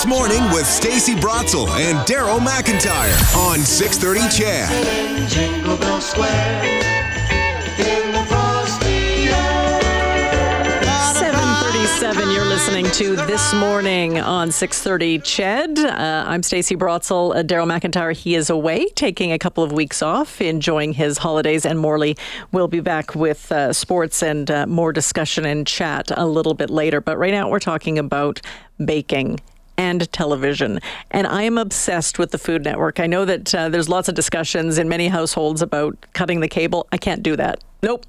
This Morning with Stacey Brotzel and Daryl McIntyre on 630 CHED. Jingle Bell Square in the frosty air. 737 you're listening to this morning on 630 ched uh, i'm stacey brotzel uh, daryl mcintyre he is away taking a couple of weeks off enjoying his holidays and morley will be back with uh, sports and uh, more discussion and chat a little bit later but right now we're talking about baking and television. And I am obsessed with the Food Network. I know that uh, there's lots of discussions in many households about cutting the cable. I can't do that. Nope.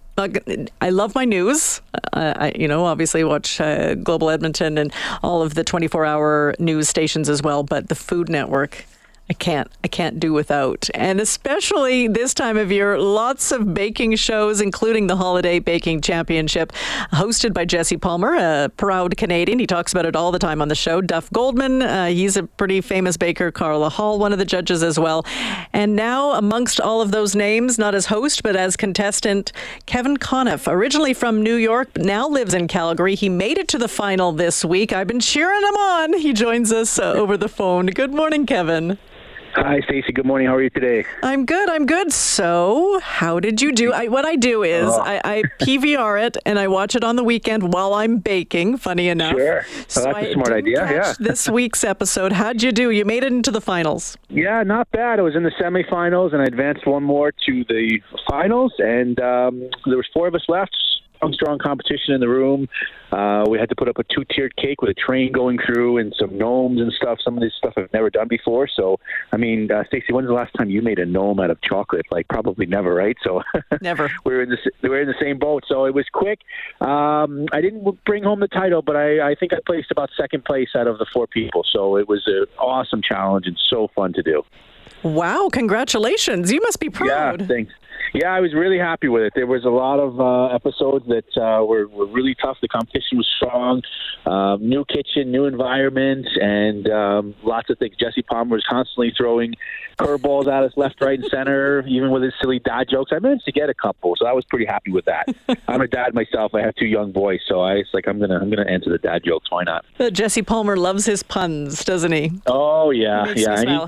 I love my news. Uh, I, you know, obviously watch uh, Global Edmonton and all of the 24-hour news stations as well. But the Food Network, I can't. I can't do without. And especially this time of year, lots of baking shows, including the Holiday Baking Championship, hosted by Jesse Palmer, a proud Canadian. He talks about it all the time on the show. Duff Goldman, uh, he's a pretty famous baker. Carla Hall, one of the judges as well. And now, amongst all of those names, not as host but as contestant, Kevin Conniff, originally from New York, now lives in Calgary. He made it to the final this week. I've been cheering him on. He joins us uh, over the phone. Good morning, Kevin. Hi, Stacey. Good morning. How are you today? I'm good. I'm good. So, how did you do? I, what I do is Oh. I, I PVR it and I watch it on the weekend while I'm baking. Funny enough. Sure. Oh, that's a smart idea, yeah. this week's episode. How'd you do? You made it into the finals. Yeah, not bad. I was in the semifinals and I advanced one more to the finals. And um, there was four of us left. Strong, strong competition in the room. Uh, we had to put up a two-tiered cake with a train going through and some gnomes and stuff. Some of this stuff I've never done before. So, I mean, uh, Stacey, when's the last time you made a gnome out of chocolate? Like, probably never, right? So, Never. we were in the we were in the same boat, so it was quick. Um, I didn't bring home the title, but I, I think I placed about second place out of the four people. So it was an awesome challenge and so fun to do. Wow! Congratulations. You must be proud. Yeah, thanks. Yeah, I was really happy with it. There was a lot of uh, episodes that uh, were, were really tough. The competition was strong. Um, new kitchen, new environment, and um, lots of things. Jesse Palmer was constantly throwing curveballs at us left, right, and center, even with his silly dad jokes. I managed to get a couple, so I was pretty happy with that. I'm a dad myself. I have two young boys, so I was like, I'm gonna I'm gonna answer the dad jokes. Why not? Uh, Jesse Palmer loves his puns, doesn't he? Oh yeah, yeah.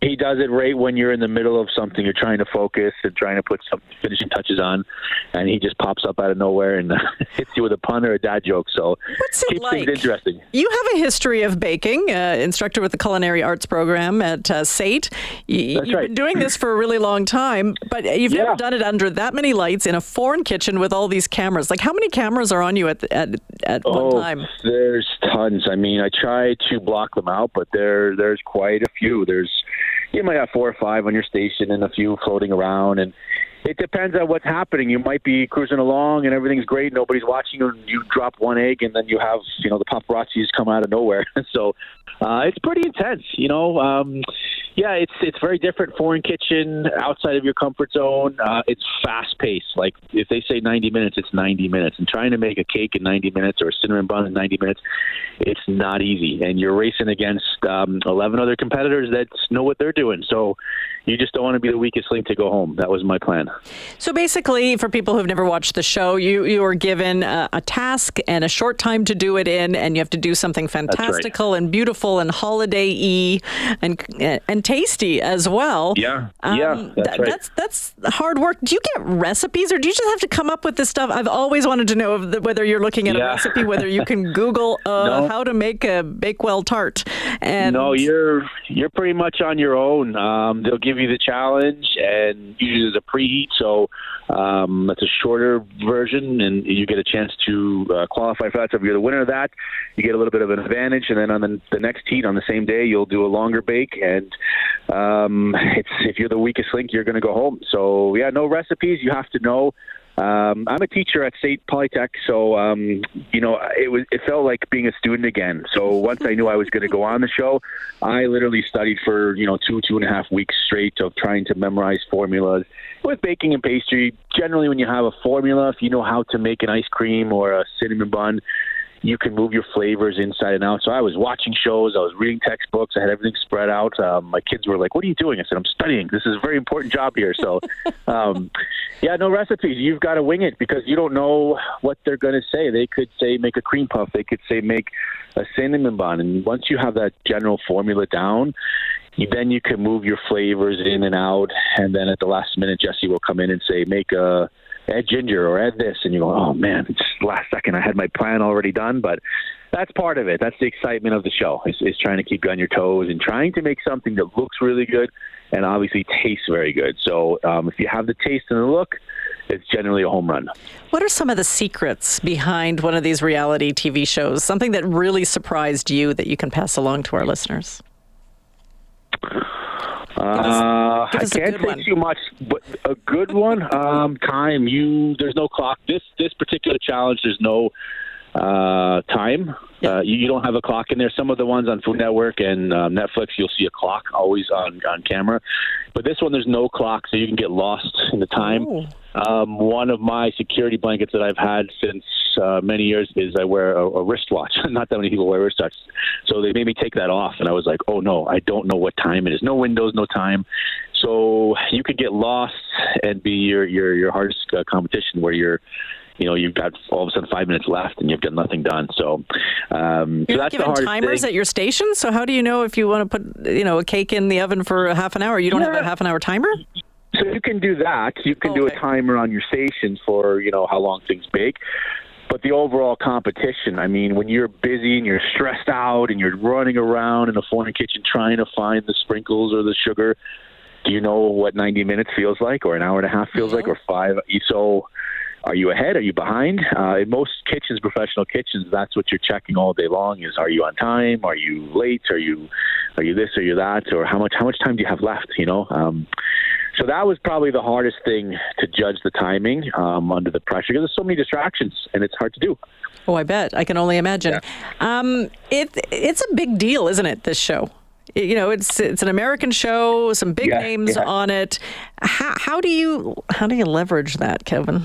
He- does it right when you're in the middle of something. You're trying to focus and trying to put some finishing touches on, and he just pops up out of nowhere and hits you with a pun or a dad joke. So What's it keeps like? things interesting. You have a history of baking, uh, instructor with the culinary arts program at uh, SAIT. Y- That's you've right. been doing this for a really long time, but you've never done it under that many lights in a foreign kitchen with all these cameras. Like, how many cameras are on you at at, at Oh, one time? there's tons. I mean, I try to block them out, but there there's quite a few. There's you might have four or five on your station and a few floating around and it depends on what's happening. You might be cruising along and everything's great, nobody's watching you, and you drop one egg, and then you have you know the paparazzis come out of nowhere. so uh, it's pretty intense, you know. Um, yeah, it's it's very different. Foreign kitchen, outside of your comfort zone. Uh, it's fast paced. Like if they say 90 minutes, it's 90 minutes. And trying to make a cake in 90 minutes or a cinnamon bun in 90 minutes, it's not easy. And you're racing against um, 11 other competitors that know what they're doing. So you just don't want to be the weakest link to go home. That was my plan. So basically, for people who've never watched the show, you you are given a, a task and a short time to do it in, and you have to do something fantastical and beautiful and holiday-y and and tasty as well. Yeah, Um, yeah, that's that- right. That's that's hard work. Do you get recipes, or do you just have to come up with this stuff? I've always wanted to know the, whether you're looking at a recipe, whether you can Google uh, No. how to make a Bakewell tart. And no, you're you're pretty much on your own. Um, they'll give you the challenge, and usually there's a preheat, so um, it's a shorter version, and you get a chance to uh, qualify for that. So if you're the winner of that, you get a little bit of an advantage, and then on the, the next heat on the same day, you'll do a longer bake, and um, it's if you're the weakest link, you're going to go home. So yeah, no recipes. You have to know. Um, I'm a teacher at SAIT Polytech, so um, you know it was it felt like being a student again. So once I knew I was going to go on the show, I literally studied for you know two two and a half weeks straight of trying to memorize formulas. With baking and pastry, generally when you have a formula, if you know how to make an ice cream or a cinnamon bun, you can move your flavors inside and out. So I was watching shows, I was reading textbooks, I had everything spread out. Um, my kids were like, "What are you doing?" I said, "I'm studying. This is a very important job here." So, um, yeah, no recipes. You've got to wing it because you don't know what they're going to say. They could say make a cream puff. They could say make a cinnamon bun. And once you have that general formula down, then you can move your flavors in and out. And then at the last minute, Jesse will come in and say, make a add ginger or add this, and you go, oh man, it's last second. I had my plan already done, but that's part of it. That's the excitement of the show. Is, is trying to keep you on your toes and trying to make something that looks really good and obviously tastes very good. So um, if you have the taste and the look, it's generally a home run. What are some of the secrets behind one of these reality TV shows? Something that really surprised you that you can pass along to our listeners? Uh, give I us a can't say too much, but a good one. Um, time. You. There's no clock. This this particular challenge. There's no uh, time. Uh, you, you don't have a clock in there. Some of the ones on Food Network and uh, Netflix, you'll see a clock always on on camera. But this one, there's no clock, so you can get lost in the time. Oh. Um, one of my security blankets that I've had since uh, many years is I wear a, a wristwatch. Not that many people wear wristwatches, so they made me take that off, and I was like, "Oh no, I don't know what time it is. No windows, no time." So you could get lost and be your your your hardest uh, competition where you're. You know, you've got all of a sudden five minutes left, and you've got nothing done. So, um, You're not that's the given timers thing. at your station, so how do you know if you want to put you know a cake in the oven for a half an hour? You don't have a half an hour timer. So you can do that. You can do a timer on your station for you know how long things bake. But the overall competition, I mean, when you're busy and you're stressed out and you're running around in a foreign kitchen trying to find the sprinkles or the sugar, do you know what 90 minutes feels like or an hour and a half feels like or five? So are you ahead? Are you behind? Uh, in most kitchens, professional kitchens, that's what you're checking all day long: is are you on time? Are you late? Are you are you this? Are you that? Or how much how much time do you have left? You know. Um, so that was probably the hardest thing to judge the timing um, under the pressure because there's so many distractions and it's hard to do. Oh, I bet. I can only imagine. Um, it it's a big deal, isn't it? This show. You know, it's it's an American show, some big Yeah, names yeah. on it. How, how do you how do you leverage that, Kevin?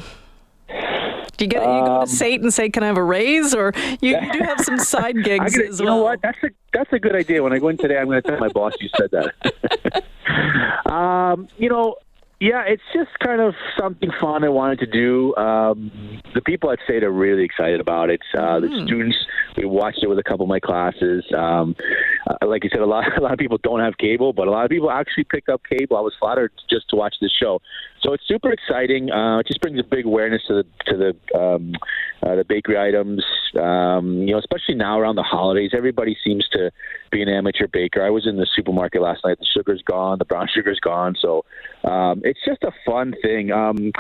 Do you get you Um, go to SAIT and say, "Can I have a raise?" Or you, you do have some side gigs gotta, as you well. know what? That's a that's a good idea. When I go in today, I'm going to tell my boss you said that. um, you know, yeah, it's just kind of something fun I wanted to do. Um, the people at SAIT are really excited about it. Uh, The students, we watched it with a couple of my classes. Um, uh, like you said, a lot a lot of people don't have cable, but a lot of people actually pick up cable. I was flattered just to watch this show. So it's super exciting. Uh, it just brings a big awareness to the to the um, uh, the bakery items. Um, you know, especially now around the holidays, everybody seems to be an amateur baker. I was in the supermarket last night. The sugar's gone. The brown sugar's gone. So um, it's just a fun thing. Um,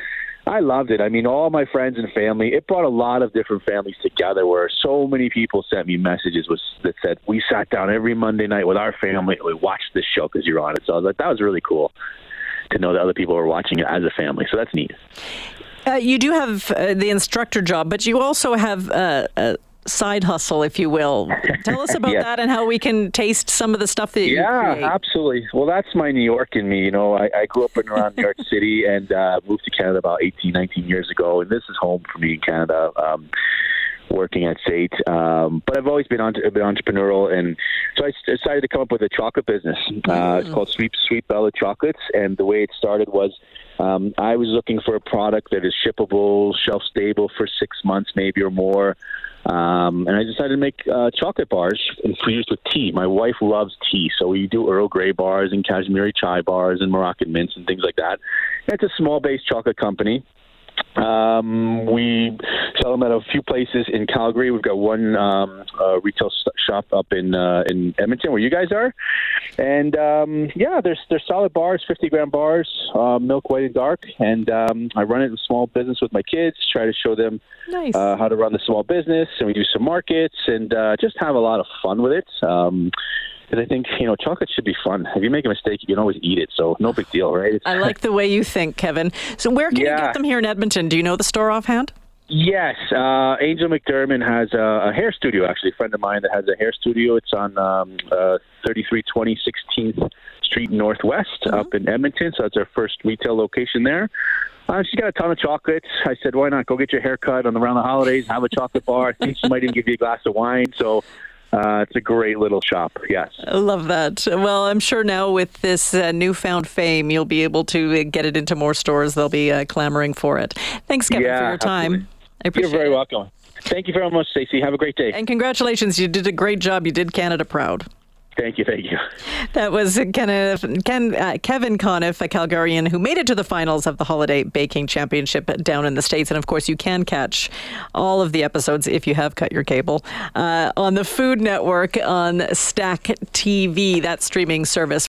I loved it. I mean, all my friends and family. It brought a lot of different families together. Where so many people sent me messages was, that said, "We sat down every Monday night with our family and we watched this show because you're on it." So I was like, that was really cool to know that other people are watching it as a family. So that's neat. Uh, you do have uh, the instructor job, but you also have uh, a side hustle, if you will. Tell us about Yes. that and how we can taste some of the stuff that you Yeah, absolutely. Well, that's my New York in me. You know, I, I grew up in around New York City and uh, moved to Canada about 18, 19 years ago, and this is home for me in Canada. Um, working at SAIT, um, but I've always been, entre- been entrepreneurial, and so I decided to come up with a chocolate business. Uh, it's called Sweet Sweet Bella Chocolates, and the way it started was um, I was looking for a product that is shippable, shelf stable for six months, maybe or more. Um, and I decided to make uh, chocolate bars infused with tea. My wife loves tea, so we do Earl Grey bars and Kashmiri chai bars and Moroccan mints and things like that. It's a small base chocolate company. Um, we sell them at a few places in Calgary. We've got one um, uh, retail s- shop up in uh, in Edmonton, where you guys are, and um, yeah, there's there's solid bars, 50 gram bars, uh, milk white and dark, and um, I run it in small business with my kids. Try to show them Nice. uh, how to run the small business, and we do some markets, and uh, just have a lot of fun with it. And I think you know, chocolate should be fun. If you make a mistake, you can always eat it, so no big deal, right? I like the way you think, Kevin. So, where can you get them here in Edmonton? Do you know the store offhand? Yes, uh, Angel McDermott has a, a hair studio. Actually, a friend of mine that has a hair studio. It's on um, uh, 3320 16th Street Northwest up in Edmonton. So that's our first retail location there. Uh, she's got a ton of chocolates. I said, why not go get your hair cut on the, around the holidays, have a chocolate bar. I think she might even give you a glass of wine. So uh, it's a great little shop. Yes. I love that. Well, I'm sure now with this uh, newfound fame, you'll be able to uh, get it into more stores. They'll be uh, clamoring for it. Thanks, Kevin, Yeah, for your time. absolutely. I appreciate You're very it. welcome. Thank you very much, Stacey. Have a great day. And congratulations. You did a great job. You did Canada proud. Thank you. Thank you. That was Ken, uh, Kevin Conniff, a Calgarian who made it to the finals of the Holiday Baking Championship down in the States. And of course, you can catch all of the episodes if you have cut your cable uh, on the Food Network on Stack TV, that streaming service.